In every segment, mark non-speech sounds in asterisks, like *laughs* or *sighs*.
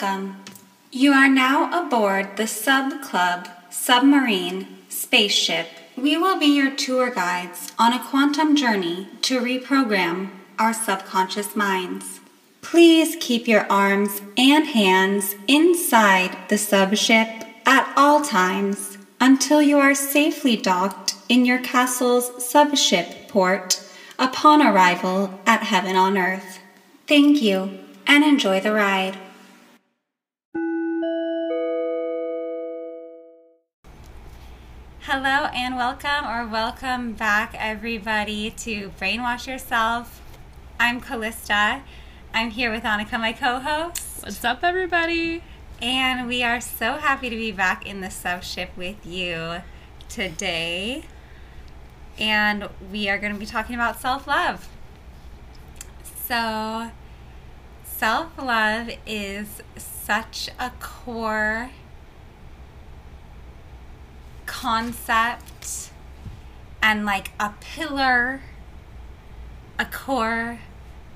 Welcome. You are now aboard the Sub Club submarine spaceship. We will be your tour guides on a quantum journey to reprogram our subconscious minds. Please keep your arms and hands inside the subship at all times until you are safely docked in your castle's subship port upon arrival at Heaven on Earth. Thank you and enjoy the ride. Hello and welcome, or welcome back, everybody, to Brainwash Yourself. I'm Calista. I'm here with Anneka, my co host. What's up, everybody? And we are so happy to be back in the subship with you today. And we are going to be talking about self love. So, self love is such a core concept and like a pillar, a core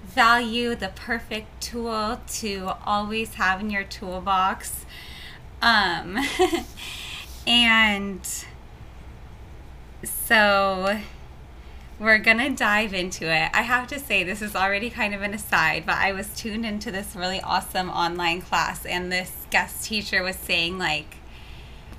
value, the perfect tool to always have in your toolbox. Um, *laughs* and so we're gonna dive into it. I have to say, this is already kind of an aside, but I was tuned into this really awesome online class, and this guest teacher was saying, like,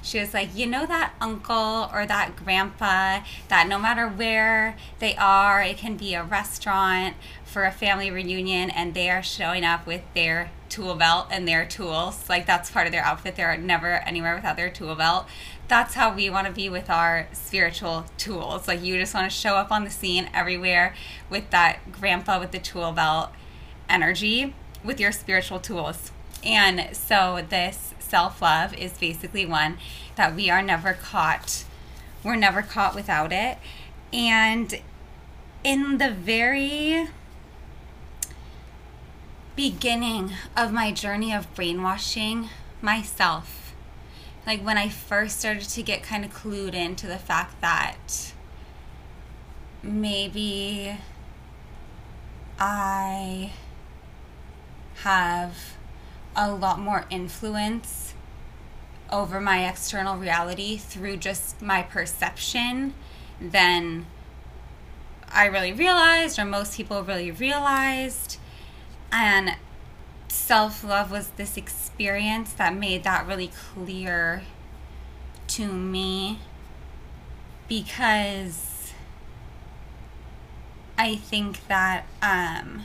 she was like, you know that uncle or that grandpa that no matter where they are, it can be a restaurant for a family reunion and they are showing up with their tool belt and their tools. Like that's part of their outfit. They're never anywhere without their tool belt. That's how we want to be with our spiritual tools. Like you just want to show up on the scene everywhere with that grandpa with the tool belt energy with your spiritual tools. And so this self love is basically one that we are never caught. We're never caught without it. And in the very beginning of my journey of brainwashing myself, like when I first started to get kind of clued into the fact that maybe I have a lot more influence over my external reality through just my perception than I really realized, or most people really realized. And self love was this experience that made that really clear to me because I think that um,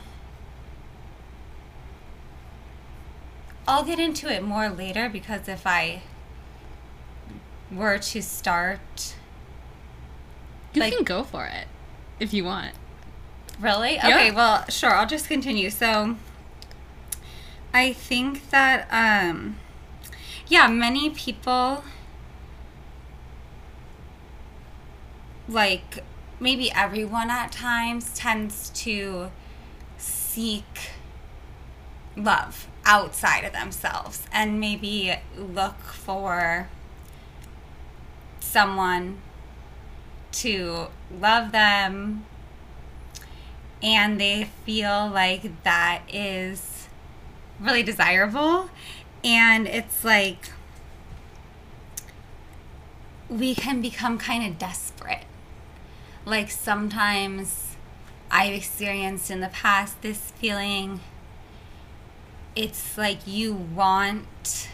I'll get into it more later because if I were to start. You like, can go for it if you want. Really? Yeah. Okay, well, sure. I'll just continue. So, I think that, um, yeah, many people, like, maybe everyone at times tends to seek love outside of themselves and maybe look for someone to love them. And they feel like that is really desirable. And it's like we can become kind of desperate. Like sometimes i've experienced in the past this feeling it's like you want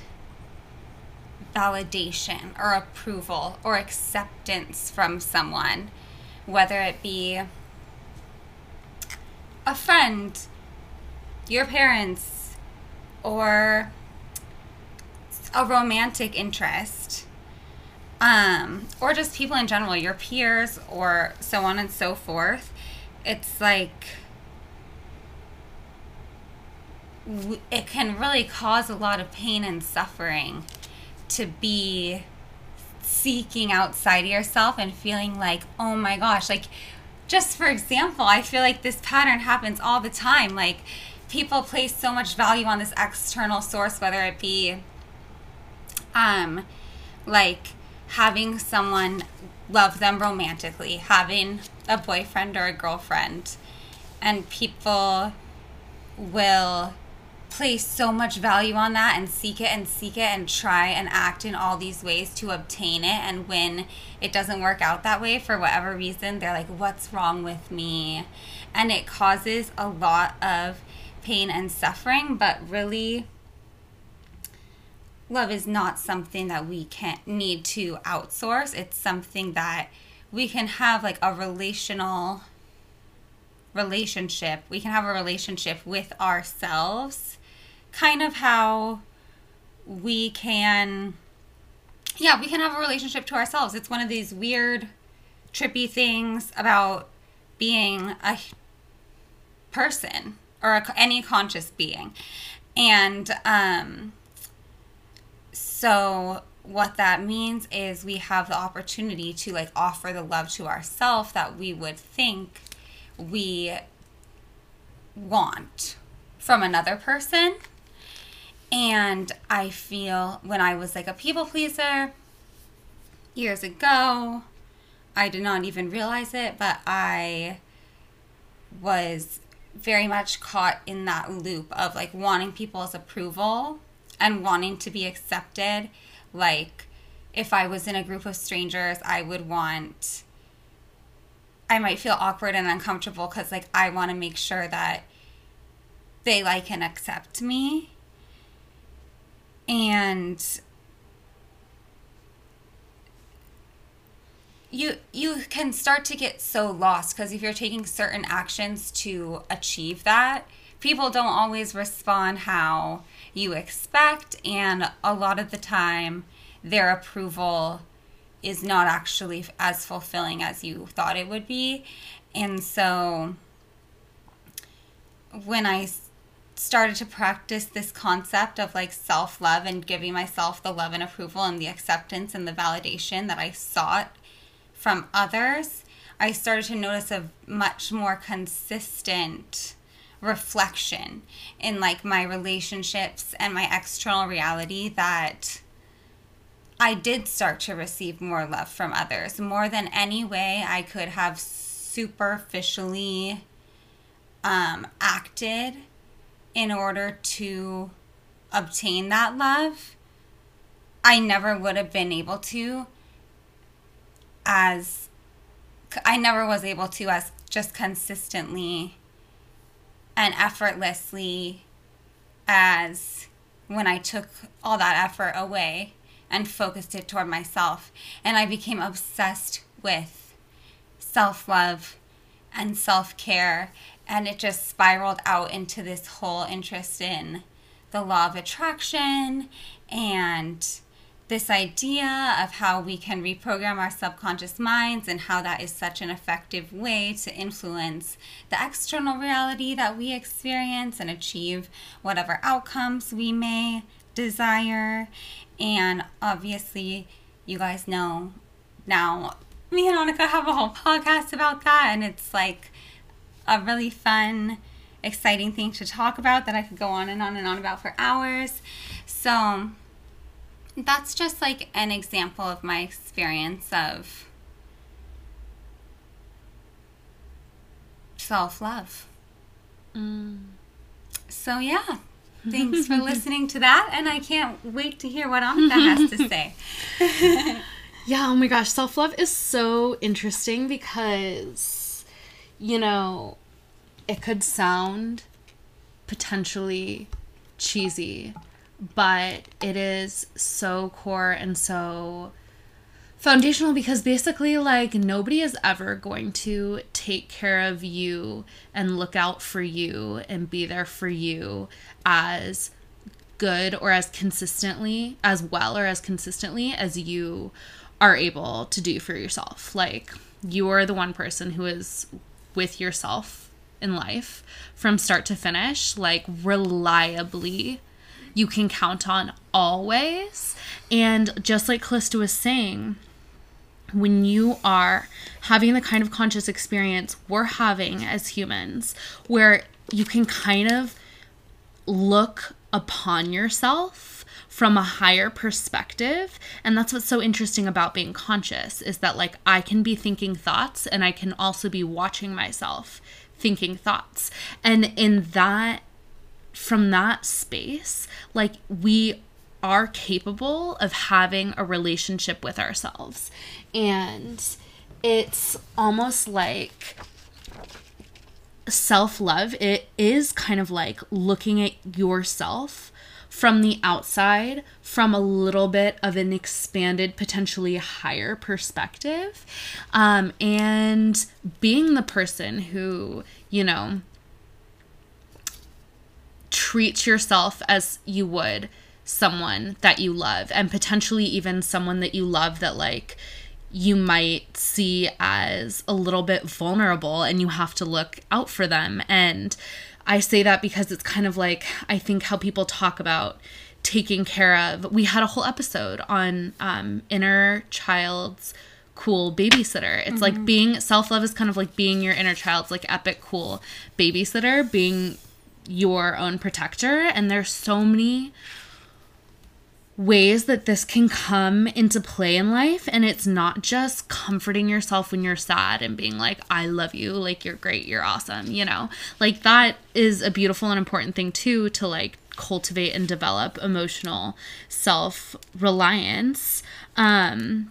validation or approval or acceptance from someone, whether it be a friend, your parents, or a romantic interest, um, or just people in general, your peers, or so on and so forth. It's like it can really cause a lot of pain and suffering to be seeking outside yourself and feeling like, oh my gosh, like just for example, I feel like this pattern happens all the time. Like people place so much value on this external source, whether it be um like having someone love them romantically, having a boyfriend or a girlfriend, and people will place so much value on that and seek it and seek it and try and act in all these ways to obtain it. And when it doesn't work out that way for whatever reason, they're like, what's wrong with me? And it causes a lot of pain and suffering, but really, love is not something that we can need to outsource. It's something that we can have like a relational relationship. We can have a relationship with ourselves kind of how we can yeah, we can have a relationship to ourselves. It's one of these weird trippy things about being a person or a, any conscious being. And um so what that means is we have the opportunity to like offer the love to ourselves that we would think we want from another person and I feel when I was like a people pleaser years ago, I did not even realize it, but I was very much caught in that loop of like wanting people's approval and wanting to be accepted. Like, if I was in a group of strangers, I would want, I might feel awkward and uncomfortable because, like, I want to make sure that they like and accept me and you you can start to get so lost because if you're taking certain actions to achieve that people don't always respond how you expect and a lot of the time their approval is not actually as fulfilling as you thought it would be. And so when i started to practice this concept of like self love and giving myself the love and approval and the acceptance and the validation that I sought from others, I started to notice a much more consistent reflection in like my relationships and my external reality that I did start to receive more love from others more than any way I could have superficially um, acted in order to obtain that love, I never would have been able to as I never was able to as just consistently and effortlessly as when I took all that effort away and focused it toward myself. And I became obsessed with self love and self care and it just spiraled out into this whole interest in the law of attraction and this idea of how we can reprogram our subconscious minds and how that is such an effective way to influence the external reality that we experience and achieve whatever outcomes we may desire. And obviously, you guys know now, me and Anneka have a whole podcast about that, and it's like a really fun, exciting thing to talk about that I could go on and on and on about for hours. So that's just like an example of my experience of self love. Mm. So, yeah. Thanks for *laughs* listening to that, and I can't wait to hear what Anneka has to say. *laughs* yeah, oh my gosh, self love is so interesting because you know, it could sound potentially cheesy, but it is so core and so foundational because basically like nobody is ever going to take care of you and look out for you and be there for you as good or as consistently as well or as consistently as you are able to do for yourself. Like you are the one person who is with yourself in life from start to finish, like reliably, you can count on always. And just like Calista was saying, when you are having the kind of conscious experience we're having as humans, where you can kind of look upon yourself from a higher perspective and that's what's so interesting about being conscious is that like I can be thinking thoughts and I can also be watching myself thinking thoughts and in that from that space, like we are capable of having a relationship with ourselves. And it's almost like self love. It is kind of like looking at yourself from the outside from a little bit of an expanded, potentially higher perspective, um, and being the person who, you know, treats yourself as you would someone that you love, and potentially even someone that you love that, like, you might see as a little bit vulnerable and you have to look out for them. And I say that because it's kind of like I think how people talk about taking care of. We had a whole episode on um, inner child's cool babysitter. It's mm-hmm. like being self love is kind of like being your inner child's like epic cool babysitter, being your own protector. And there's so many ways that this can come into play in life. And it's not just comforting yourself when you're sad and being like I love you. Like you're great. You're awesome you know? Like that is a beautiful and important thing too to like cultivate and develop emotional self reliance um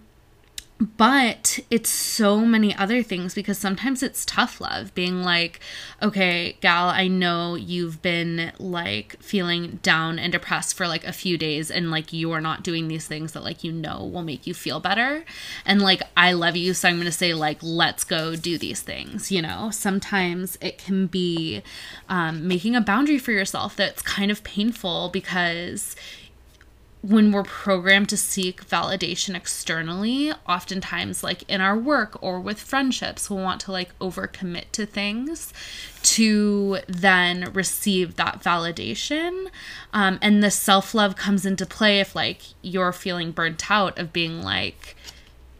but it's so many other things because sometimes it's tough love being like okay gal i know you've been like feeling down and depressed for like a few days and like you're not doing these things that like you know will make you feel better. And like i love you so i'm gonna say like let's go do these things you know? Sometimes it can be um, making a boundary for yourself that's kind of painful because when we're programmed to seek validation externally, oftentimes, like in our work or with friendships, we'll want to like overcommit to things to then receive that validation. Um, and the self love comes into play if like you're feeling burnt out of being like,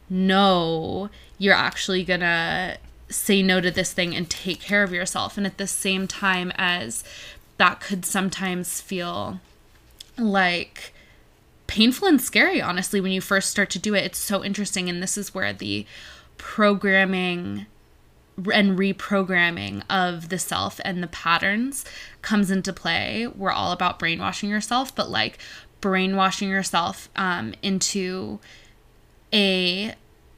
no, you're actually gonna say no to this thing and take care of yourself. And at the same time, as that could sometimes feel like, painful and scary, honestly, when you first start to do it. It's so interesting. And this is where the programming and reprogramming of the self and the patterns comes into play. We're all about brainwashing yourself, but like brainwashing yourself um, into a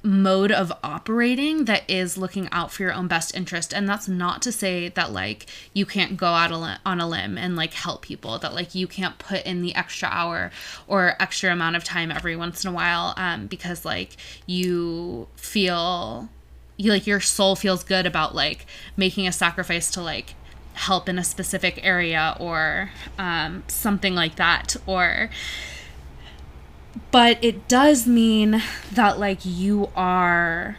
mode of operating that is looking out for your own best interest. And that's not to say that like you can't go out on a limb and like help people that like you can't put in the extra hour or extra amount of time every once in a while um because like you feel you like your soul feels good about like making a sacrifice to like help in a specific area or um something like that or but it does mean that like you are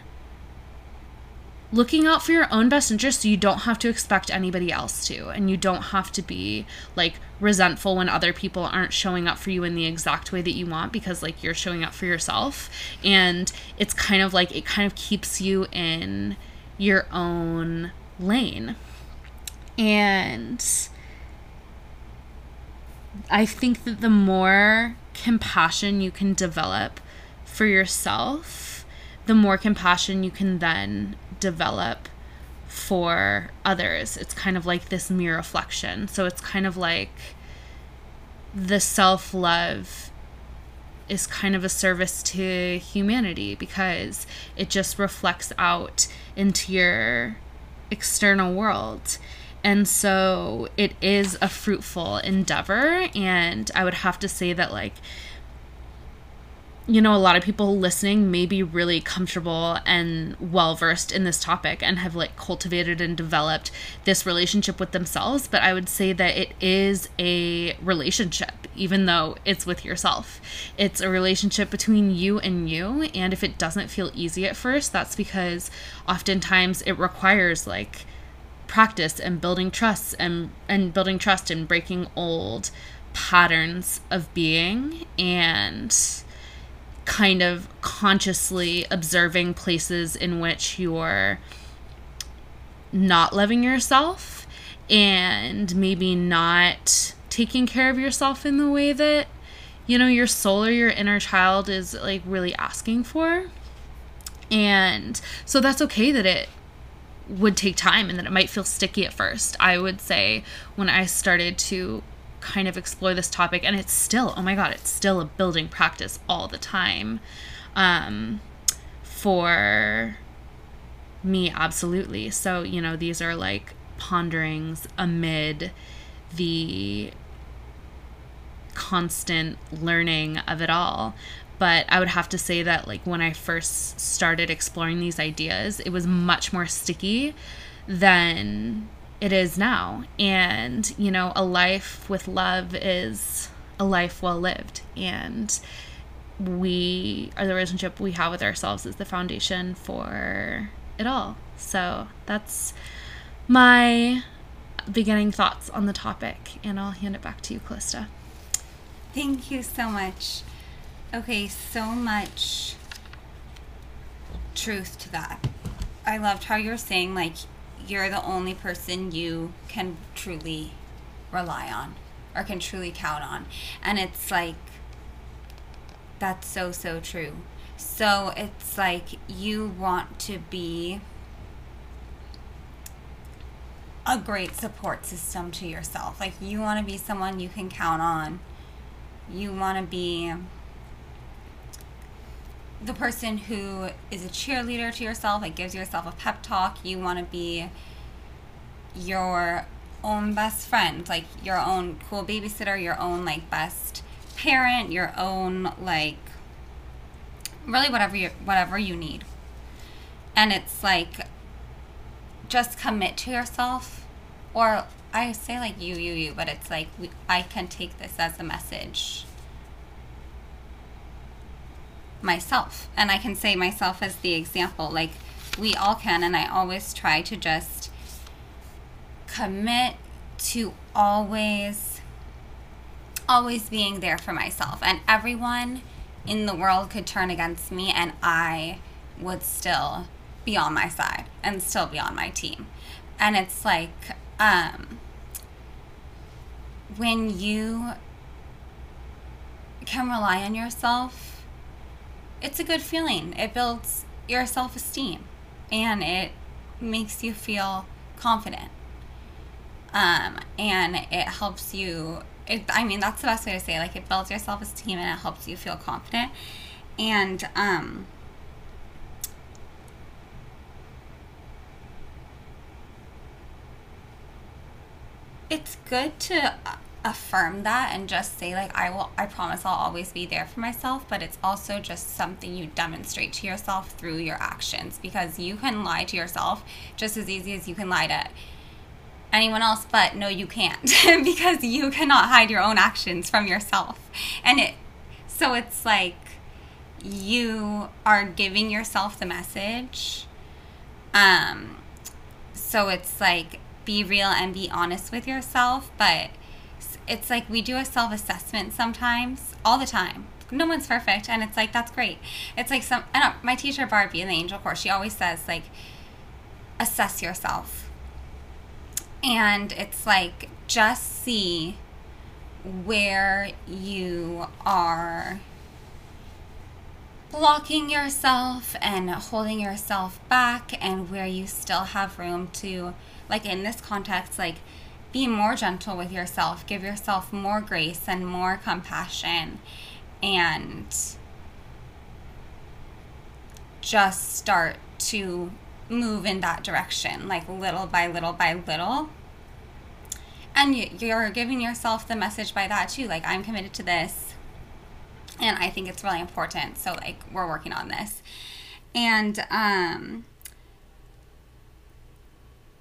looking out for your own best interest so you don't have to expect anybody else to and you don't have to be like resentful when other people aren't showing up for you in the exact way that you want because like you're showing up for yourself. And it's kind of like it kind of keeps you in your own lane. And i think that the more compassion you can develop for yourself, the more compassion you can then develop for others. It's kind of like this mirror reflection. So it's kind of like the self love is kind of a service to humanity because it just reflects out into your external world. And so it is a fruitful endeavor. And I would have to say that, like, you know, a lot of people listening may be really comfortable and well versed in this topic and have like cultivated and developed this relationship with themselves. But I would say that it is a relationship, even though it's with yourself. It's a relationship between you and you. And if it doesn't feel easy at first, that's because oftentimes it requires like practice and building trust and and building trust and breaking old patterns of being and kind of consciously observing places in which you're not loving yourself and maybe not taking care of yourself in the way that you know your soul or your inner child is like really asking for. And so that's okay that it would take time and that it might feel sticky at first. I would say when I started to kind of explore this topic, and it's still, oh my God, it's still a building practice all the time. Um, for me, absolutely. So, you know, these are like ponderings amid the constant learning of it all. But I would have to say that, like, when I first started exploring these ideas, it was much more sticky than it is now. And, you know, a life with love is a life well lived. And we, or the relationship we have with ourselves is the foundation for it all. So that's my beginning thoughts on the topic. And I'll hand it back to you, Calista. Thank you so much. Okay, so much truth to that. I loved how you're saying, like, you're the only person you can truly rely on or can truly count on. And it's like, that's so, so true. So it's like you want to be a great support system to yourself. Like, you want to be someone you can count on. You want to be the person who is a cheerleader to yourself, like gives yourself a pep talk. You want to be your own best friend, like your own cool babysitter, your own like best parent, your own like really whatever you whatever you need. And it's like just commit to yourself or I say like you you you, but it's like we, I can take this as a message myself. And i can say myself as the example like we all can and i always try to just commit to always always being there for myself. And everyone in the world could turn against me and i would still be on my side and still be on my team. And it's like um when you can rely on yourself it's a good feeling. It builds your self esteem and it makes you feel confident. Um, and it helps you. It, I mean, that's the best way to say it. Like, it builds your self esteem and it helps you feel confident. And, um, it's good to affirm that and just say like I will I promise I'll always be there for myself, but it's also just something you demonstrate to yourself through your actions because you can lie to yourself just as easy as you can lie to anyone else, but no you can't *laughs* because you cannot hide your own actions from yourself. And it so it's like you are giving yourself the message um so it's like be real and be honest with yourself, but it's like we do a self assessment sometimes, all the time. No one's perfect, and it's like that's great. It's like some. I know my teacher Barbie in the Angel Course. She always says like, assess yourself, and it's like just see where you are blocking yourself and holding yourself back and where you still have room to like in this context like be more gentle with yourself, give yourself more grace and more compassion, and just start to move in that direction, like little by little by little. And you're giving yourself the message by that too, like, I'm committed to this, and I think it's really important. So, like, we're working on this. And, um,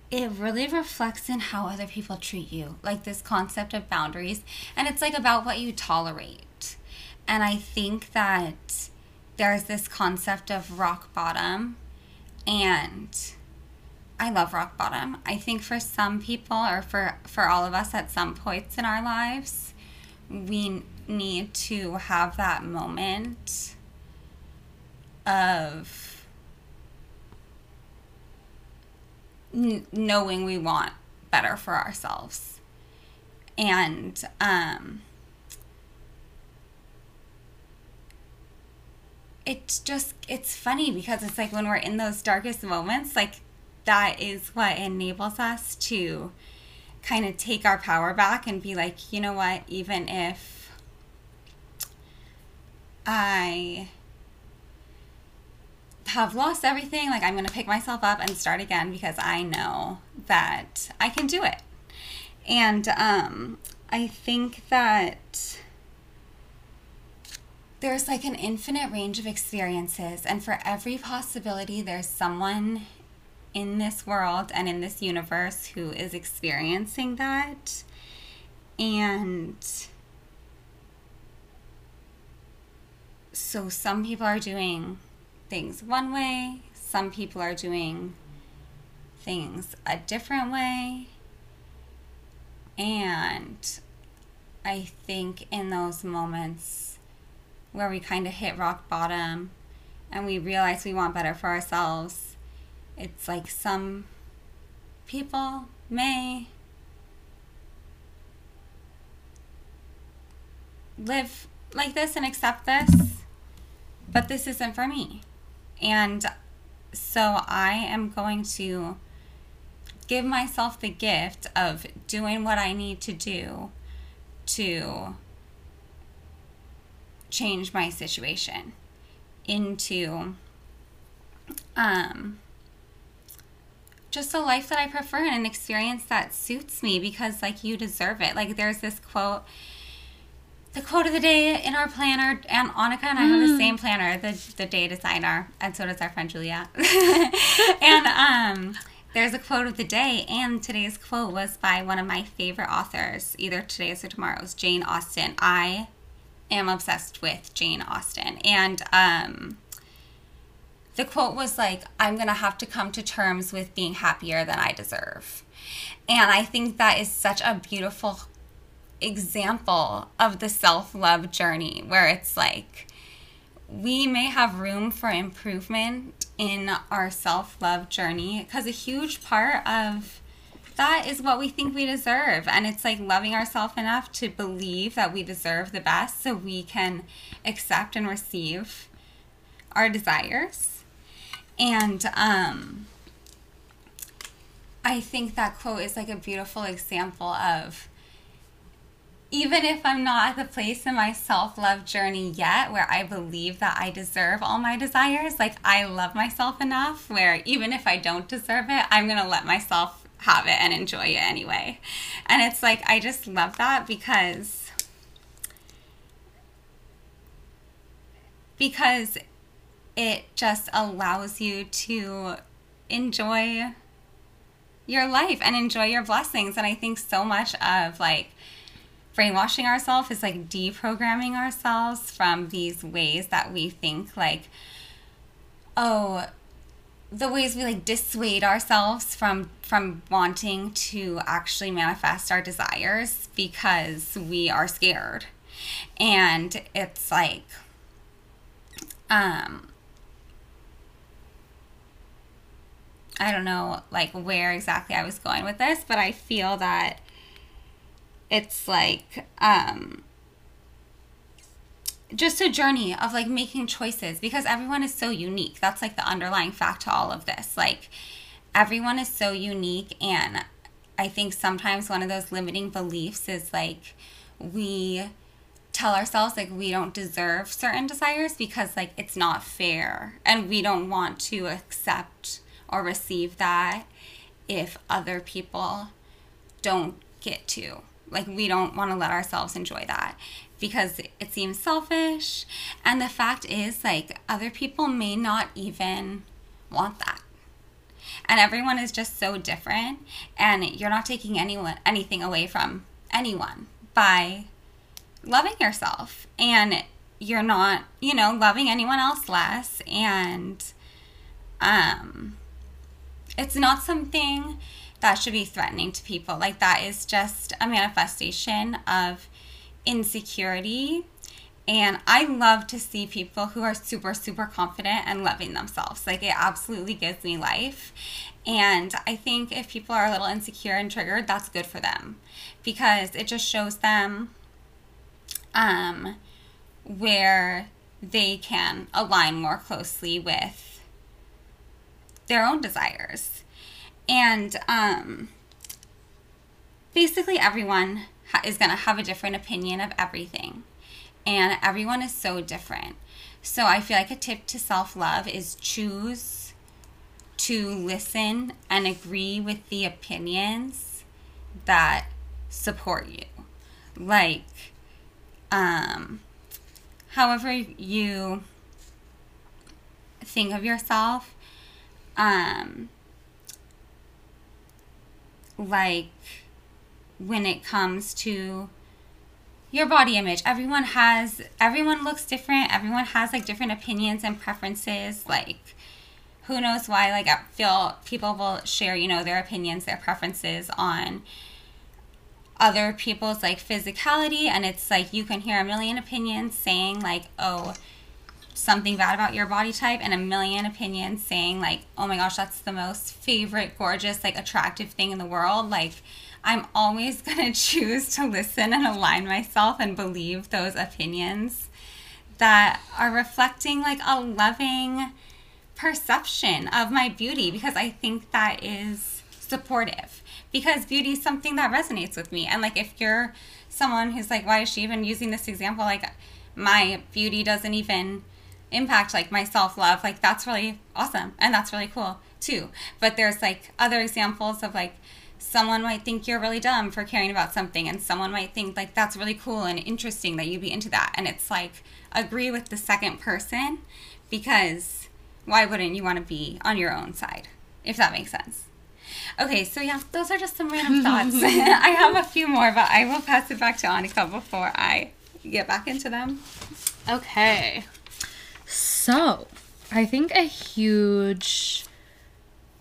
it really reflects in how other people treat you like this concept of boundaries and it's like about what you tolerate. And i think that there's this concept of rock bottom and i love rock bottom. I think for some people or for for all of us at some points in our lives we need to have that moment of n- knowing we want better for ourselves. And um, it's just, it's funny because it's like when we're in those darkest moments, like that is what enables us to kind of take our power back and be like, you know what, even if I have lost everything, like I'm going to pick myself up and start again because I know that I can do it. And um, I think that there's like an infinite range of experiences, and for every possibility, there's someone in this world and in this universe who is experiencing that. And so some people are doing things one way, some people are doing things a different way. And I think in those moments where we kind of hit rock bottom and we realize we want better for ourselves, it's like some people may live like this and accept this, but this isn't for me. And so I am going to give myself the gift of doing what I need to do to change my situation into um just a life that I prefer and an experience that suits me because like you deserve it. Like there's this quote the quote of the day in our planner, and Anneka and I mm. have the mm. same planner, the the day designer, and so does our friend Julia. *laughs* and um, there's a quote of the day, and today's quote was by one of my favorite authors, either today's or tomorrow's, Jane Austen. I am obsessed with Jane Austen, and um, the quote was like, "I'm gonna have to come to terms with being happier than I deserve," and I think that is such a beautiful example of the self love journey where it's like we may have room for improvement in our self love journey because a huge part of that is what we think we deserve. And it's like loving ourselves enough to believe that we deserve the best so we can accept and receive our desires. And um, I think that quote is like a beautiful example of even if I'm not at the place in my self love journey yet where I believe that I deserve all my desires, like I love myself enough where even if I don't deserve it, I'm going to let myself have it and enjoy it anyway. And it's like, I just love that because. Because it just allows you to enjoy your life and enjoy your blessings. And I think so much of like brainwashing ourselves is like deprogramming ourselves from these ways that we think like oh the ways we like dissuade ourselves from from wanting to actually manifest our desires because we are scared. And it's like um I don't know like where exactly I was going with this, but I feel that it's like um just a journey of like making choices because everyone is so unique. That's like the underlying fact to all of this. Like everyone is so unique and I think sometimes one of those limiting beliefs is like we tell ourselves like we don't deserve certain desires because like it's not fair and we don't want to accept or receive that if other people don't get to like, we don't want to let ourselves enjoy that because it seems selfish. And the fact is, like, other people may not even want that. And everyone is just so different. And you're not taking anyone anything away from anyone by loving yourself. And you're not, you know, loving anyone else less. And um, it's not something that should be threatening to people. Like that is just a manifestation of insecurity. And I love to see people who are super, super confident and loving themselves. Like it absolutely gives me life. And I think if people are a little insecure and triggered, that's good for them because it just shows them um, where they can align more closely with their own desires and um, basically, everyone ha- is going to have a different opinion of everything. And everyone is so different. So I feel like a tip to self love is choose to listen and agree with the opinions that support you. Like, um, however you think of yourself, um, like when it comes to your body image. Everyone has everyone looks different. Everyone has like different opinions and preferences. Like who knows why like i feel people will share you know their opinions their preferences on other people's like physicality. And it's like you can hear a million opinions saying like oh something bad about your body type and a million opinions saying like oh my gosh that's the most favorite gorgeous like attractive thing in the world. Like i'm always *laughs* going to choose to listen and align myself and believe those opinions that are reflecting like a loving perception of my beauty because i think that is supportive. Because beauty is something that resonates with me. And like if you're someone who's like why is she even using this example? Like my beauty doesn't even impact like my self love, like that's really awesome and that's really cool too. But there's like other examples of like someone might think you're really dumb for caring about something and someone might think like that's really cool and interesting that you'd be into that. And it's like agree with the second person because why wouldn't you want to be on your own side if that makes sense? Okay, so yeah, those are just some random *laughs* thoughts. *laughs* I have a few more, but I will pass it back to Anneka before I get back into them. Okay. So, I think a huge,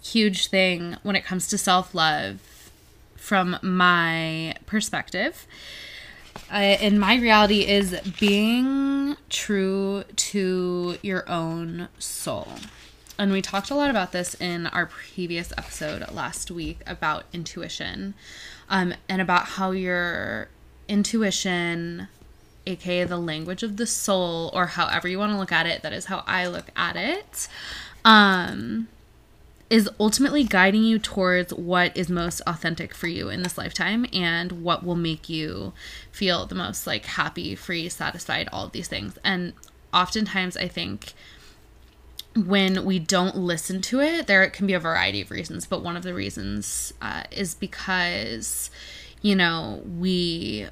huge thing when it comes to self love, from my perspective, uh, in my reality, is being true to your own soul. And we talked a lot about this in our previous episode last week about intuition um, and about how your intuition aka the language of the soul, or however you want to look at it, that is how I look at it, um, is ultimately guiding you towards what is most authentic for you in this lifetime and what will make you feel the most like happy, free, satisfied, all of these things. And oftentimes, I think when we don't listen to it, there can be a variety of reasons, but one of the reasons uh, is because, you know, we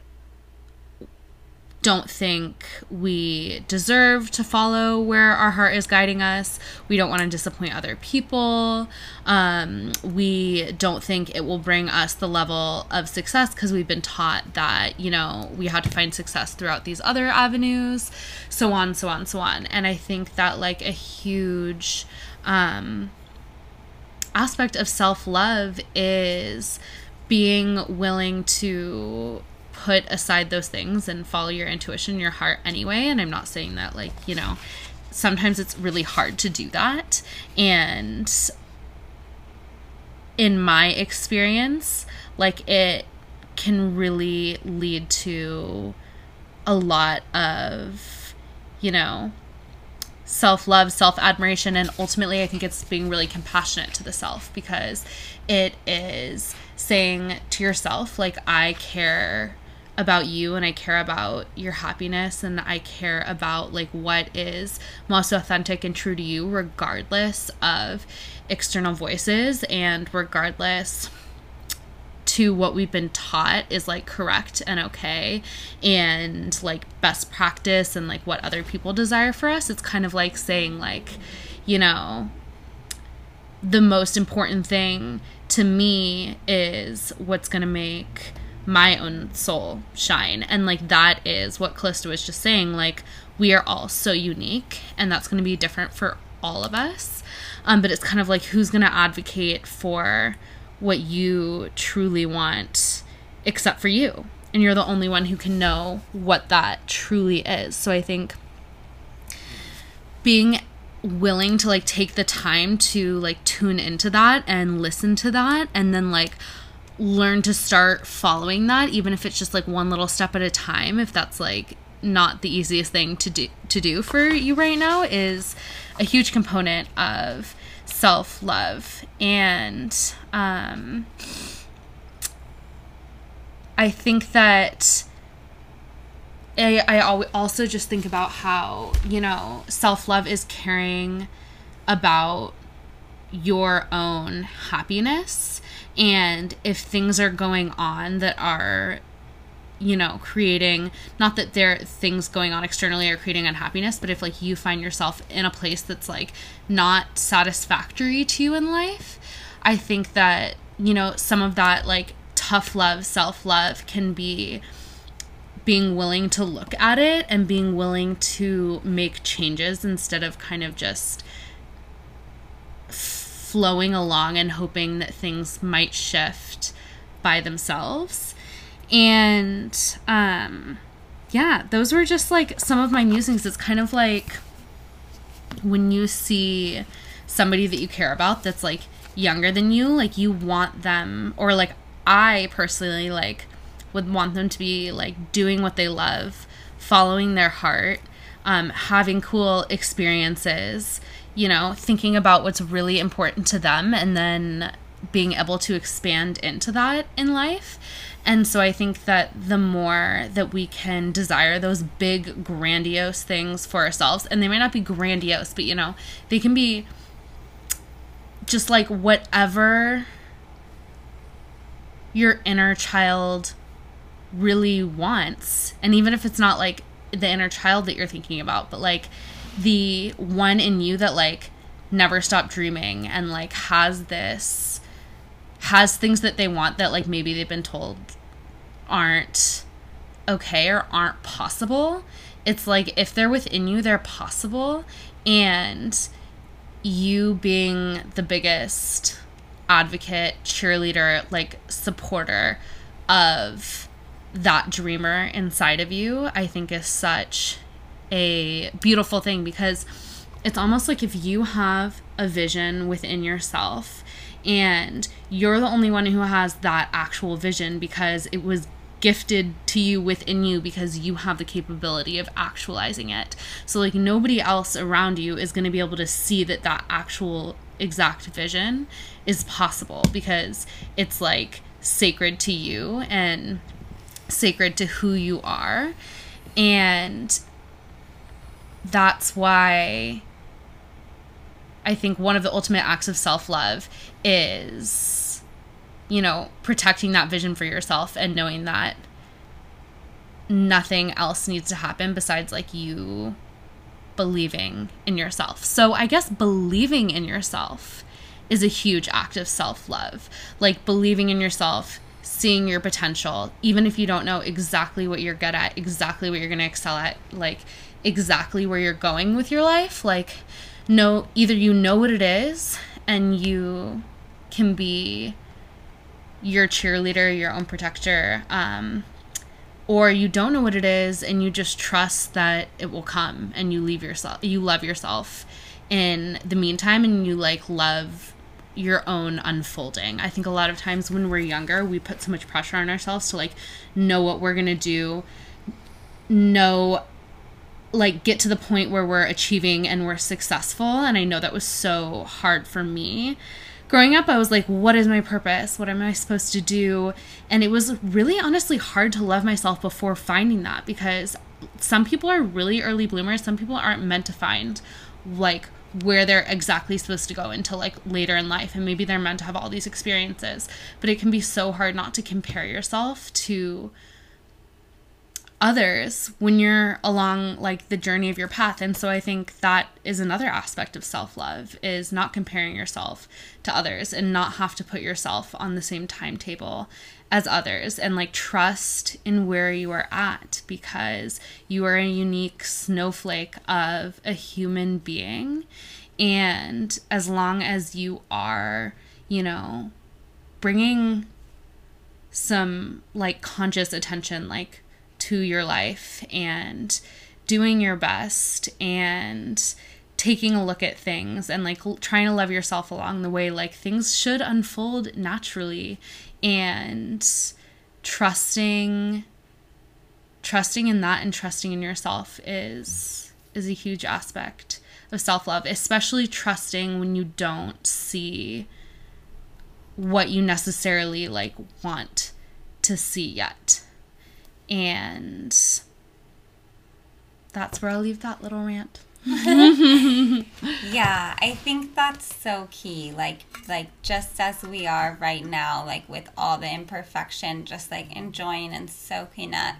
don't think we deserve to follow where our heart is guiding us. We don't want to disappoint other people. Um, we don't think it will bring us the level of success because we've been taught that, you know, we have to find success throughout these other avenues, so on, so on, so on. And I think that, like, a huge um, aspect of self love is being willing to put aside those things and follow your intuition, your heart anyway. And I'm not saying that, like, you know, sometimes it's really hard to do that. And in my experience, like, it can really lead to a lot of, you know, self love, self admiration, and ultimately, I think it's being really compassionate to the self because it is saying to yourself, like, I care about you and I care about your happiness and I care about like what is most authentic and true to you regardless of external voices and regardless to what we've been taught is like correct and okay and like best practice and like what other people desire for us. It's kind of like saying like you know the most important thing to me is what's going to make my own soul shine. And like that is what Calista was just saying. Like we are all so unique and that's going to be different for all of us. Um, but it's kind of like who's going to advocate for what you truly want except for you. And you're the only one who can know what that truly is. So I think being willing to like take the time to like tune into that and listen to that and then like learn to start following that even if it's just like one little step at a time if that's like not the easiest thing to do to do for you right now is a huge component of self love. And um, I think that I, I also just think about how, you know, self love is caring about your own happiness. And if things are going on that are, you know, creating, not that there things going on externally are creating unhappiness, but if like you find yourself in a place that's like not satisfactory to you in life, I think that, you know, some of that like tough love, self love can be being willing to look at it and being willing to make changes instead of kind of just flowing along and hoping that things might shift by themselves. And um yeah, those were just like some of my musings. It's kind of like when you see somebody that you care about that's like younger than you, like you want them or like I personally like would want them to be like doing what they love, following their heart, um, having cool experiences, you know, thinking about what's really important to them and then being able to expand into that in life. And so I think that the more that we can desire those big, grandiose things for ourselves, and they might not be grandiose, but you know, they can be just like whatever your inner child really wants and even if it's not like the inner child that you're thinking about but like the one in you that like never stopped dreaming and like has this has things that they want that like maybe they've been told aren't okay or aren't possible. It's like if they're within you they're possible. And you being the biggest advocate cheerleader like supporter of that dreamer inside of you, I think is such a beautiful thing because it's almost like if you have a vision within yourself and you're the only one who has that actual vision because it was gifted to you within you because you have the capability of actualizing it. So like nobody else around you is going to be able to see that that actual exact vision is possible because it's like sacred to you and sacred to who you are. And that's why I think one of the ultimate acts of self love is, you know, protecting that vision for yourself and knowing that nothing else needs to happen besides like you believing in yourself. So I guess believing in yourself is a huge act of self love. Like believing in yourself seeing your potential, even if you don't know exactly what you're good at, exactly what you're going to excel at, like exactly where you're going with your life. Like, know either you know what it is and you can be your cheerleader, your own protector, um, or you don't know what it is and you just trust that it will come and you leave yourself, you love yourself in the meantime and you like love your own unfolding. I think a lot of times when we're younger, we put so much pressure on ourselves to like know what we're going to do, know like get to the point where we're achieving and we're successful and I know that was so hard for me. Growing up, I was like, what is my purpose? What am I supposed to do? And it was really honestly hard to love myself before finding that because some people are really early bloomers, some people aren't meant to find like where they're exactly supposed to go until like later in life and maybe they're meant to have all these experiences but it can be so hard not to compare yourself to others when you're along like the journey of your path and so i think that is another aspect of self-love is not comparing yourself to others and not have to put yourself on the same timetable as others and like trust in where you are at because you are a unique snowflake of a human being. And as long as you are, you know, bringing some like conscious attention like to your life and doing your best and taking a look at things and like trying to love yourself along the way like things should unfold naturally and trusting trusting in that and trusting in yourself is is a huge aspect of self love, especially trusting when you don't see what you necessarily like want to see yet. And that's where I'll leave that little rant. *laughs* yeah, I think that's so key. Like like just as we are right now, like with all the imperfection, just like enjoying and soaking up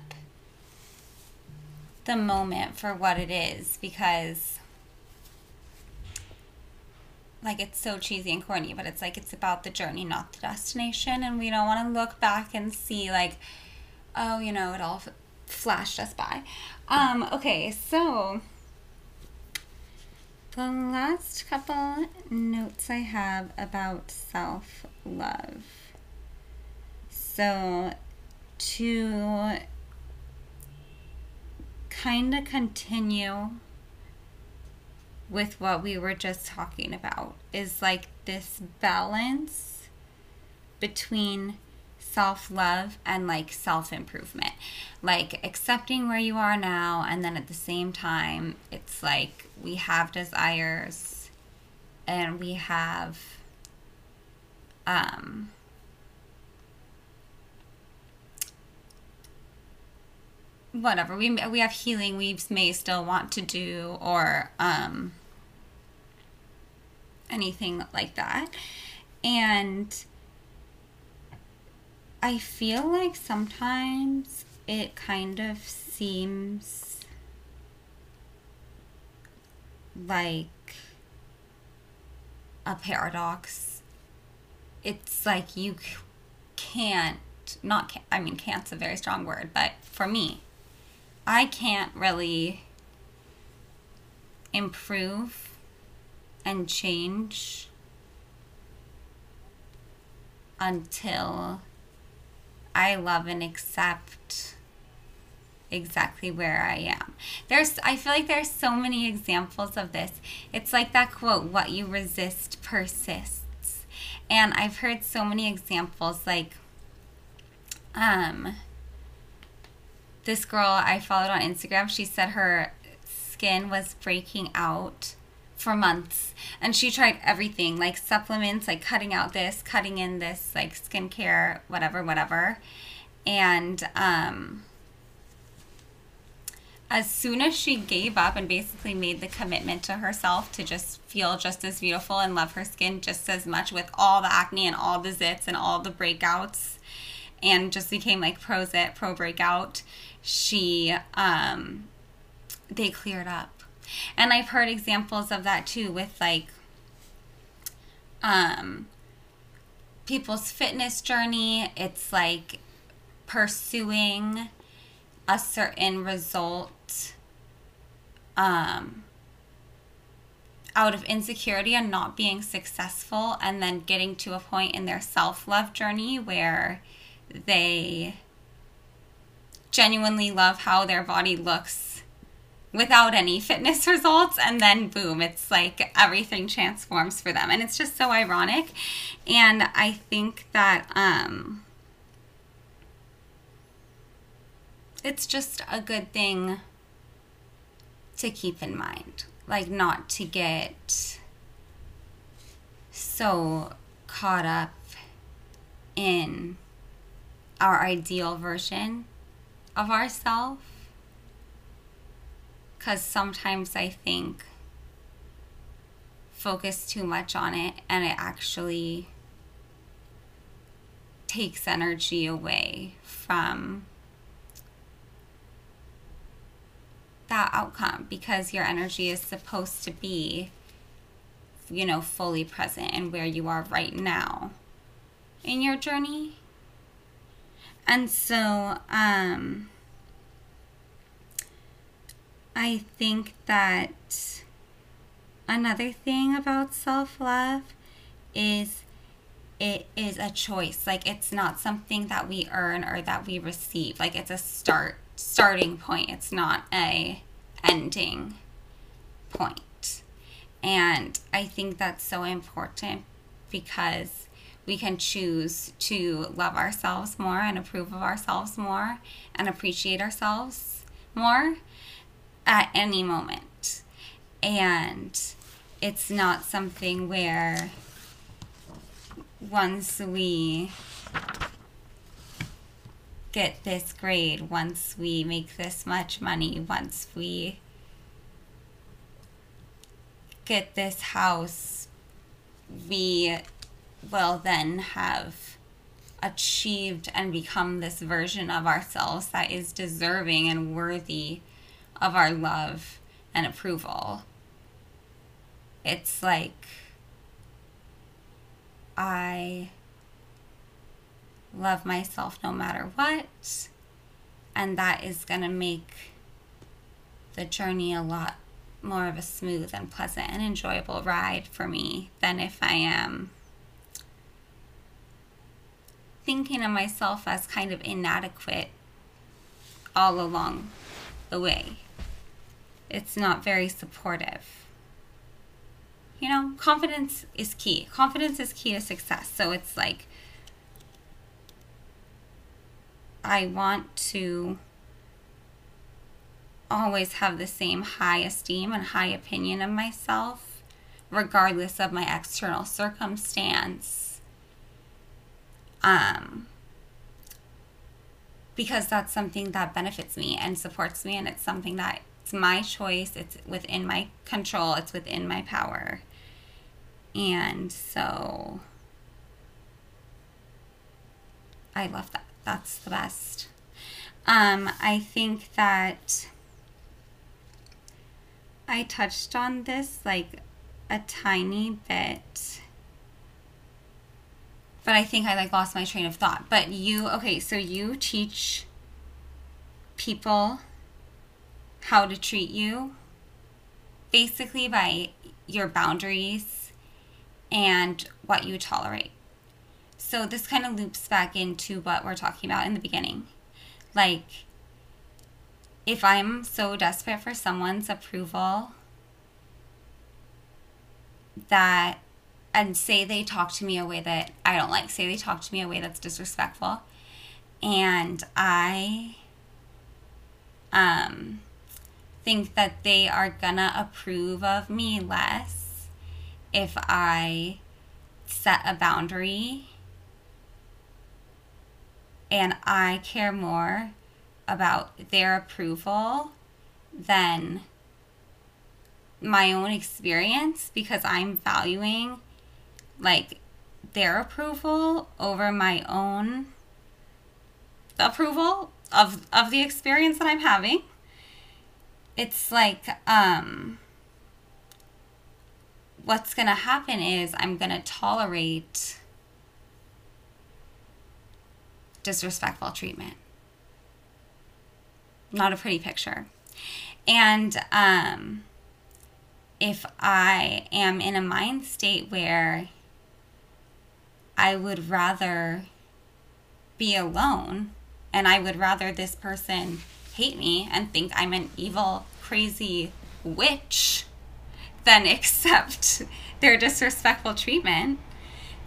the moment for what it is because like it's so cheesy and corny, but it's like it's about the journey, not the destination, and we don't want to look back and see like, oh, you know, it all flashed us by. Um, okay, so the last couple notes I have about self love. So to kind of continue with what we were just talking about is like this balance between self love and like self improvement. Like accepting where you are now, and then at the same time, it's like we have desires and we have um whatever we we have healing we may still want to do or um anything like that and i feel like sometimes it kind of seems like a paradox. It's like you can't not can, i mean can't's a very strong word but for me I can't really improve and change until I love and accept exactly where I am. There's I feel like there's so many examples of this. It's like that quote, what you resist persists. And I've heard so many examples like um this girl I followed on Instagram, she said her skin was breaking out for months. And she tried everything like supplements like cutting out this cutting in this like skincare whatever whatever. And um as soon as she gave up and basically made the commitment to herself to just feel just as beautiful and love her skin just as much with all the acne and all the zits and all the breakouts and just became like pro zit pro breakout she um they cleared up and i've heard examples of that too with like um people's fitness journey. It's like pursuing a certain result um out of insecurity and not being successful and then getting to a point in their self-love journey where they genuinely love how their body looks without any fitness *laughs* results and then boom it's like everything transforms for them and it's just so ironic and i think that um it's just a good thing to keep in mind like not to get so caught up in our ideal version of ourselves. Because sometimes I think focus too much on it and it actually takes energy away from that outcome because your energy is supposed to be you know fully present and where you are right now in your journey. And so, um, I think that another thing about self love is it is a choice. Like it's not something that we earn or that we receive. Like it's a start starting point. It's not a ending point. And I think that's so important because we can choose to love ourselves more and approve of ourselves more and appreciate ourselves more at any moment. And it's not something where once we get this grade, once we make this much money, once we get this house, we will then have achieved and become this version of ourselves that is deserving and worthy of our love and approval. It's like I love myself no matter what, and that is going to make the journey a lot more of a smooth and pleasant and enjoyable ride for me than if I am thinking of myself as kind of inadequate all along the way. It's not very supportive. You know, confidence is key. Confidence is key to success. So it's like, I want to always have the same high esteem and high opinion of myself, regardless of my external circumstance. Um, because that's something that benefits me and supports me, and it's something that it's my choice, it's within my control, it's within my power. And so I love that. That's the best. Um, I think that I touched on this like a tiny bit. But I think I like lost my train of thought. But you okay, so you teach people how to treat you basically by your boundaries and what you tolerate. So this kind of loops back into what we're talking about in the beginning. Like if I'm so desperate for someone's approval that, and say they talk to me a way that I don't like, say they talk to me a way that's disrespectful, and I um, think that they are gonna approve of me less if I set a boundary and I care more about their approval than my own experience because I'm valuing like their approval over my own approval of of the experience that I'm having. It's like um what's going to happen is I'm going to tolerate disrespectful treatment not a pretty picture. And um, if I am in a mind state where I would rather be alone and I would rather this person hate me and think I'm an evil, crazy witch then *laughs* accept their disrespectful treatment,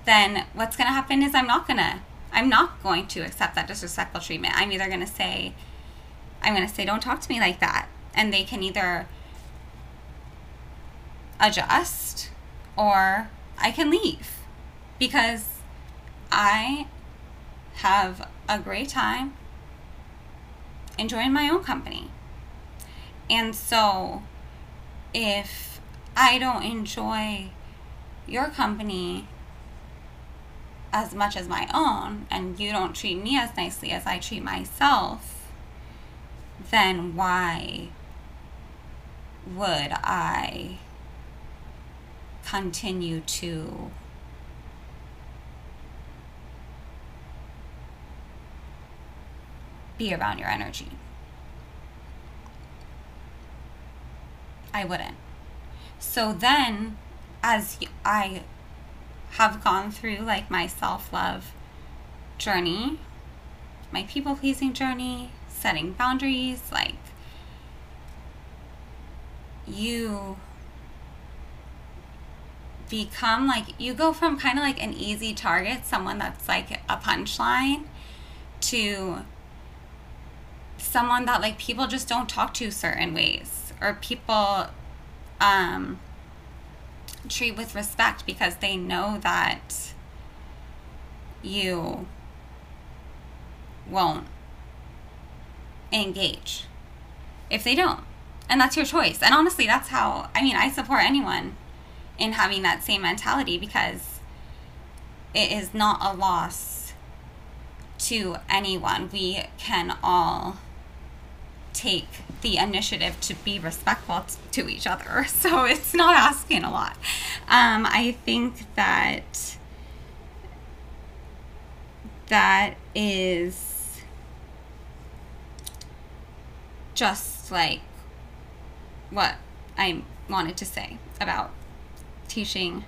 then what's going to happen is I'm not going to I'm not going to accept that disrespectful treatment. I'm either going to say I'm going to say, don't talk to me like that. And they can either adjust or I can leave because I have a great time enjoying my own company. And so if I don't enjoy your company as much as my own and you don't treat me as nicely as I treat myself, then why would I continue to be around your energy? I wouldn't. So then, as I have gone through like my self love journey, my people pleasing journey, setting boundaries, like you become like you go from kind of like an easy target, someone that's like a punchline, to someone that like people just don't talk to certain ways, or people um, treat with respect because they know that you won't engage if they don't. And that's your choice. And honestly, that's how, I mean, I support anyone in having that same mentality because it is not a loss to anyone. We can all take the initiative to be respectful to each other. *laughs* So it's not asking a lot. Um, I think that that is just like what I wanted to say about teaching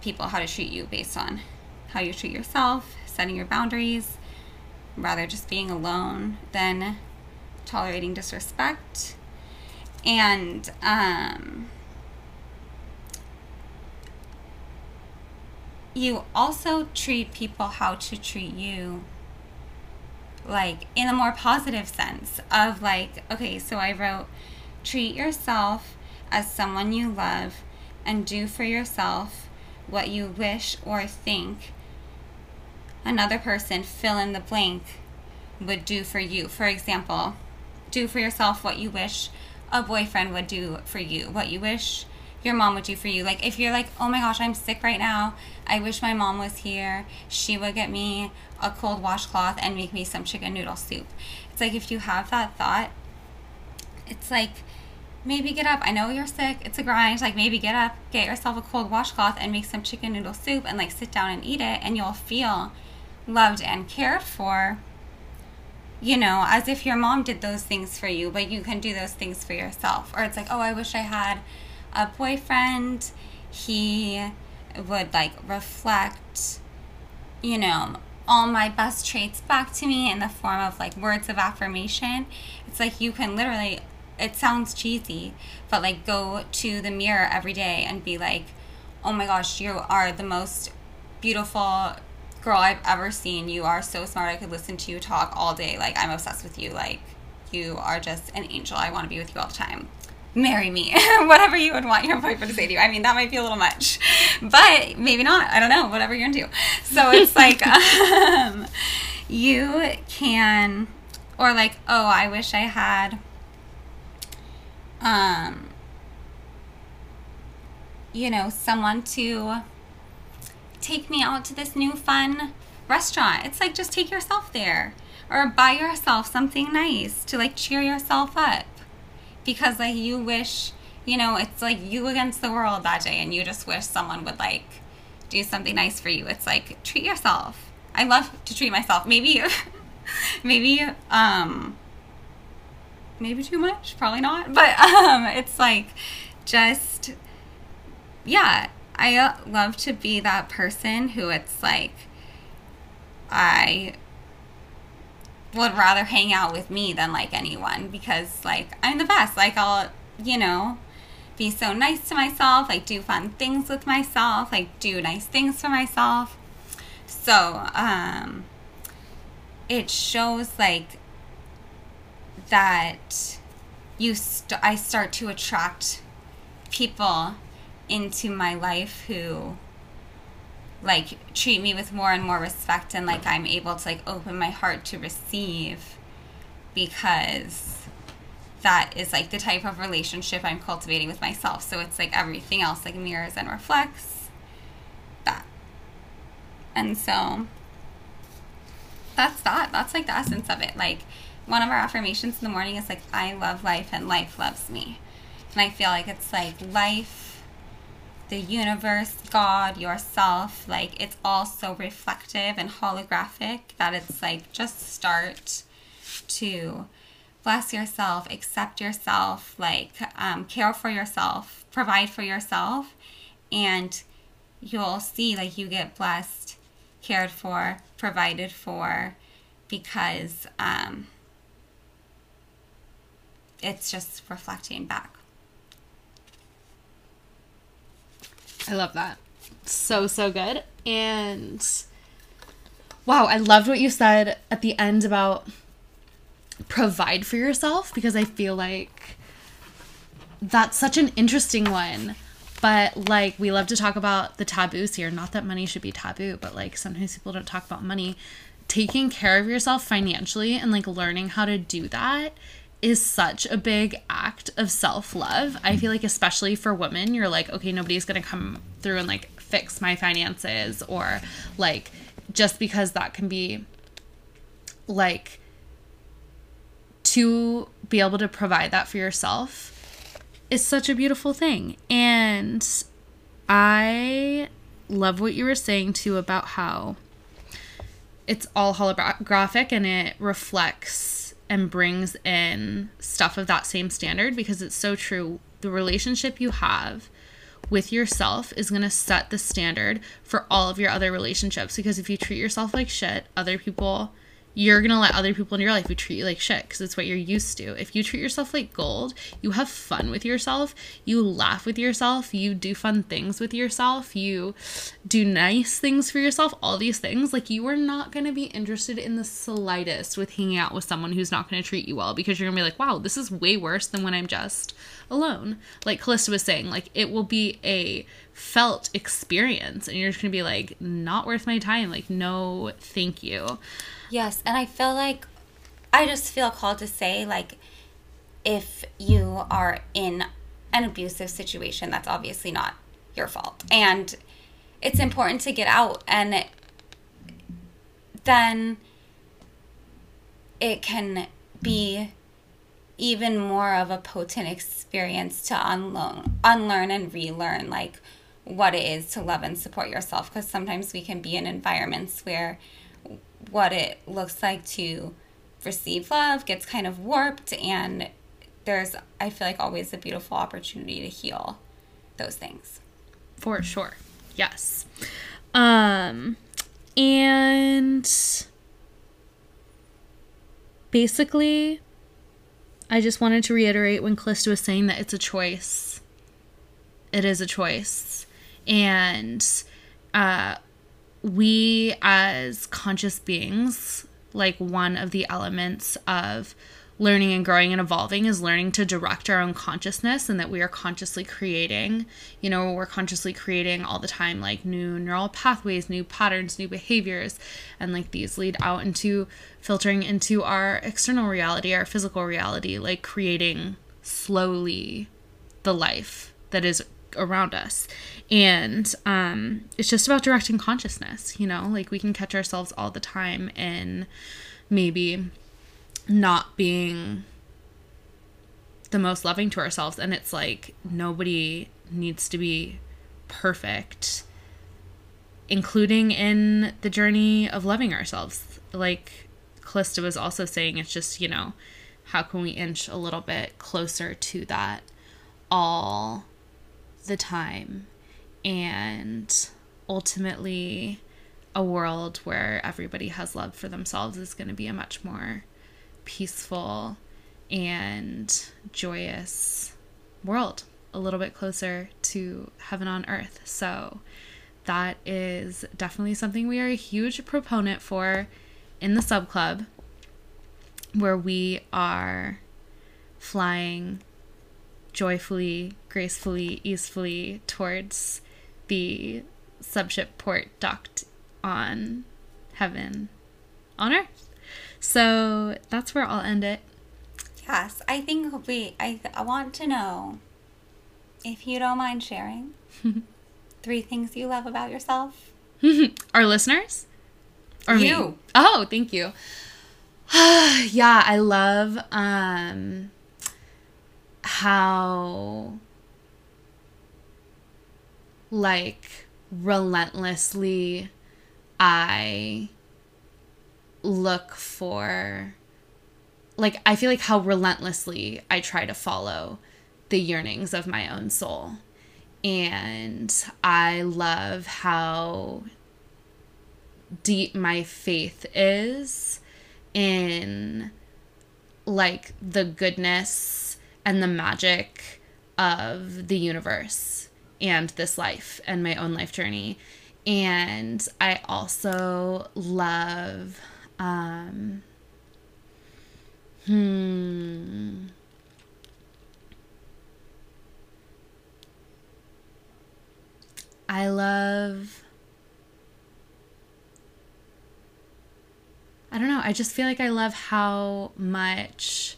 people how to treat you based on how you treat yourself, setting your boundaries, rather just being alone than tolerating disrespect. And um, you also treat people how to treat you like in a more positive sense of like okay so i wrote treat yourself as someone you love and do for yourself what you wish or think another person fill in the blank would do for you for example do for yourself what you wish a boyfriend would do for you what you wish your mom would do for you. Like if you're like, oh my gosh, I'm sick right now. I wish my mom was here. She would get me a cold washcloth and make me some chicken noodle soup. It's like if you have that thought, it's like maybe get up. I know you're sick. It's a grind. Like maybe get up, get yourself a cold washcloth and make some chicken noodle soup and like sit down and eat it and you'll feel loved and cared for. You know, as if your mom did those things for you, but you can do those things for yourself. Or it's like, oh, I wish I had a boyfriend, he would like reflect, you know, all my best traits back to me in the form of like words of affirmation. It's like you can literally, it sounds cheesy, but like go to the mirror every day and be like, oh my gosh, you are the most beautiful girl I've ever seen. You are so smart. I could listen to you talk all day. Like, I'm obsessed with you. Like, you are just an angel. I want to be with you all the time marry me. *laughs* Whatever you would want your boyfriend to say to you. I mean, that might be a little much, but maybe not. I don't know. Whatever you're into. So it's like, *laughs* um, you can, or like, oh, I wish I had, um, you know, someone to take me out to this new fun restaurant. It's like, just take yourself there or buy yourself something nice to like cheer yourself up. Because like you wish you know it's like you against the world that day and you just wish someone would like do something nice for you. It's like treat yourself. I love to treat myself. Maybe *laughs* maybe um maybe too much? Probably not. But *laughs* um it's like just yeah i love to be that person who it's like i would rather hang out with me than like anyone because like I'm the best. Like I'll, you know, be so nice to myself, like do fun things with myself, like do nice things for myself. So, um it shows like that you st- I start to attract people into my life who like treat me with more and more respect and like I'm able to like open my heart to receive because that is like the type of relationship I'm cultivating with myself. So it's like everything else like mirrors and reflects that. And so that's that. That's like the essence of it. Like one of our affirmations in the morning is like I love life and life loves me. And I feel like it's like life the universe, God, yourself, like it's all so reflective and holographic that it's like just start to bless yourself, accept yourself, like um, care for yourself, provide for yourself, and you'll see like you get blessed, cared for, provided for, because um, it's just reflecting back. I love that. So, so good. And wow, I loved what you said at the end about provide for yourself because I feel like that's such an interesting one. But like we love to talk about the taboos here. Not that money should be taboo, but like sometimes people don't talk about money. Taking care of yourself financially and like learning how to do that is such a big act of self love. I feel like, especially for women, you're like, okay, nobody's gonna come through and like fix my finances, or like just because that can be like to be able to provide that for yourself is such a beautiful thing. And I love what you were saying too about how it's all holographic and it reflects and brings in stuff of that same standard because it's so true. The relationship you have with yourself is going to set the standard for all of your other relationships because if you treat yourself like shit, other people you're gonna let other people in your life who treat you like shit because it's what you're used to. If you treat yourself like gold, you have fun with yourself, you laugh with yourself, you do fun things with yourself, you do nice things for yourself, all these things, like you are not gonna be interested in the slightest with hanging out with someone who's not gonna treat you well because you're gonna be like, wow, this is way worse than when I'm just alone. Like Calista was saying, like it will be a felt experience and you're just gonna be like, not worth my time. Like, no, thank you. Yes, and I feel like I just feel called to say like if you are in an abusive situation, that's obviously not your fault. And it's important to get out and then it can be even more of a potent experience to unlearn unlearn and relearn like what it is to love and support yourself because sometimes we can be in environments where what it looks like to receive love gets kind of warped and there's I feel like always a beautiful opportunity to heal those things. For sure. Yes. Um and basically I just wanted to reiterate when Calista was saying that it's a choice. It is a choice. And uh we as conscious beings, like one of the elements of learning and growing and evolving is learning to direct our own consciousness and that we are consciously creating. You know we're consciously creating all the time like new neural pathways new patterns new behaviors and like these lead out into filtering into our external reality our physical reality like creating slowly the life that is around us. And um, it's just about directing consciousness you know? Like we can catch ourselves all the time in maybe not being the most loving to ourselves and it's like nobody needs to be perfect including in the journey of loving ourselves. Like Calista was also saying it's just you know how can we inch a little bit closer to that all the time and ultimately a world where everybody has love for themselves is going to be a much more peaceful and joyous world a little bit closer to heaven on earth. So that is definitely something we are a huge proponent for in the sub club where we are flying joyfully, gracefully, easefully towards the subship port docked on heaven on earth. So that's where I'll end it. Yes, I think we. I, I want to know if you don't mind sharing *laughs* three things you love about yourself. *laughs* Our listeners? Or you. Me? Oh, thank you. *sighs* yeah, I love um how like relentlessly I look for like I feel like how relentlessly I try to follow the yearnings of my own soul. And I love how deep my faith is in like the goodness and the magic of the universe and this life and my own life journey. And I also love, um, hmm. I love. I don't know. I just feel like I love how much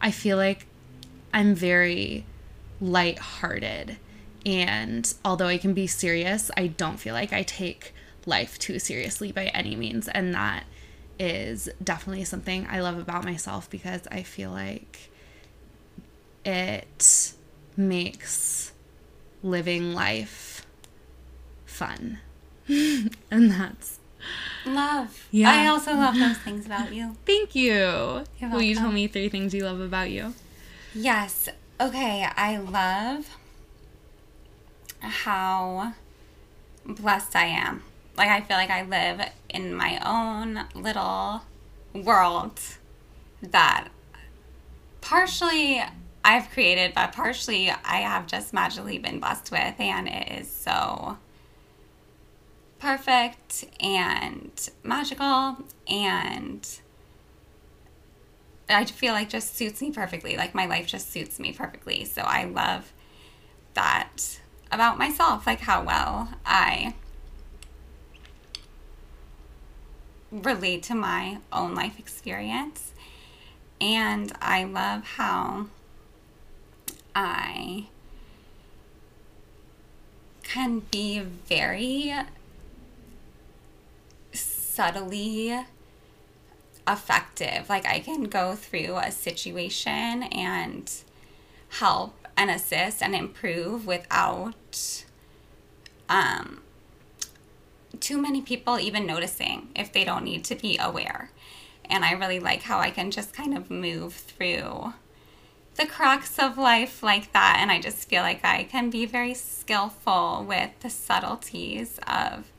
I feel like I'm very light-hearted and although I can be serious, I don't feel like I take life too seriously by any means and that is definitely something I love about myself because I feel like it makes living life fun. *laughs* and that's Love. Yeah. I also love those things about you. *laughs* Thank you. Will you tell me three things you love about you? Yes. Okay. I love how blessed I am. Like, I feel like I live in my own little world that partially I've created, but partially I have just magically been blessed with. And it is so perfect and magical and I feel like just suits me perfectly. Like my life just suits me perfectly. So I love that about myself, like how well I relate to my own life experience. And I love how I can be very subtly effective. Like I can go through a situation and help and assist and improve without um too many people even noticing if they don't need to be aware. And I really like how I can just kind of move through the cracks of life like that. And I just feel like I can be very skillful with the subtleties of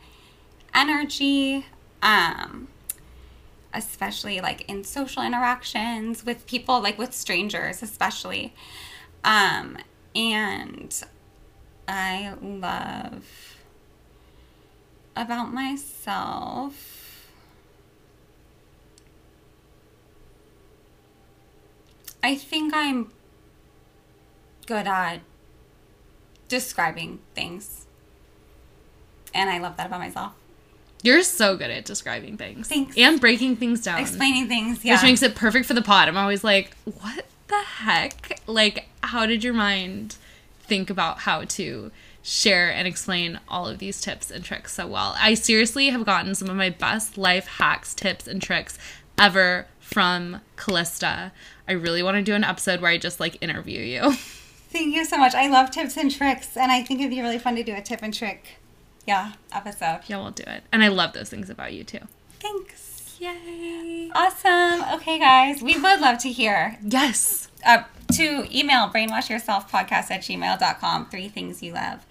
energy, um, especially like in social interactions with people, like with strangers, especially. Um, and I love about myself. I think I'm good at describing things. And I love that about myself. You're so good at describing things. Thanks. And breaking things down. Explaining things, yeah. Which makes it perfect for the pod. I'm always like, what the heck? Like, how did your mind think about how to share and explain all of these tips and tricks so well? I seriously have gotten some of my best life hacks, tips, and tricks ever from Calista. I really want to do an episode where I just like interview you. *laughs* Thank you so much. I love tips and tricks, and I think it'd be really fun to do a tip and trick, yeah, episode. yeah, we'll do it. And I love those things about you too. Thanks. Yay. Awesome. Okay, guys, we would love to hear. Yes. Uh, to email brainwashyourselfpodcast at gmail.com. Three things you love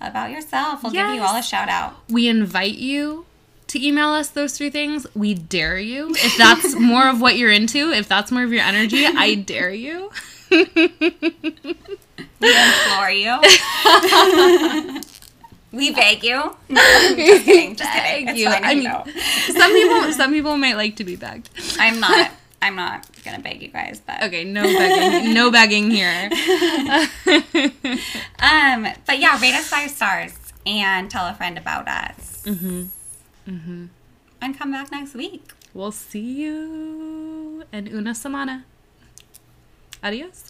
about yourself. We'll give you all a shout out. We invite you to email us those three things. We dare you. If that's *laughs* more of what you're into, if that's more of your energy, I dare you. *laughs* We implore you. *laughs* we beg you. *laughs* No, I'm just kidding. Just kidding. Beg It's you. fine. I I mean- know. some people *laughs* some people might like to be begged. I'm not. *laughs* I'm not gonna beg you guys, but Okay, no begging. No begging here. um, but yeah, rate us five stars and tell a friend about us. Mm-hmm. Mm-hmm. And come back next week. We'll see you in una semana. Adios.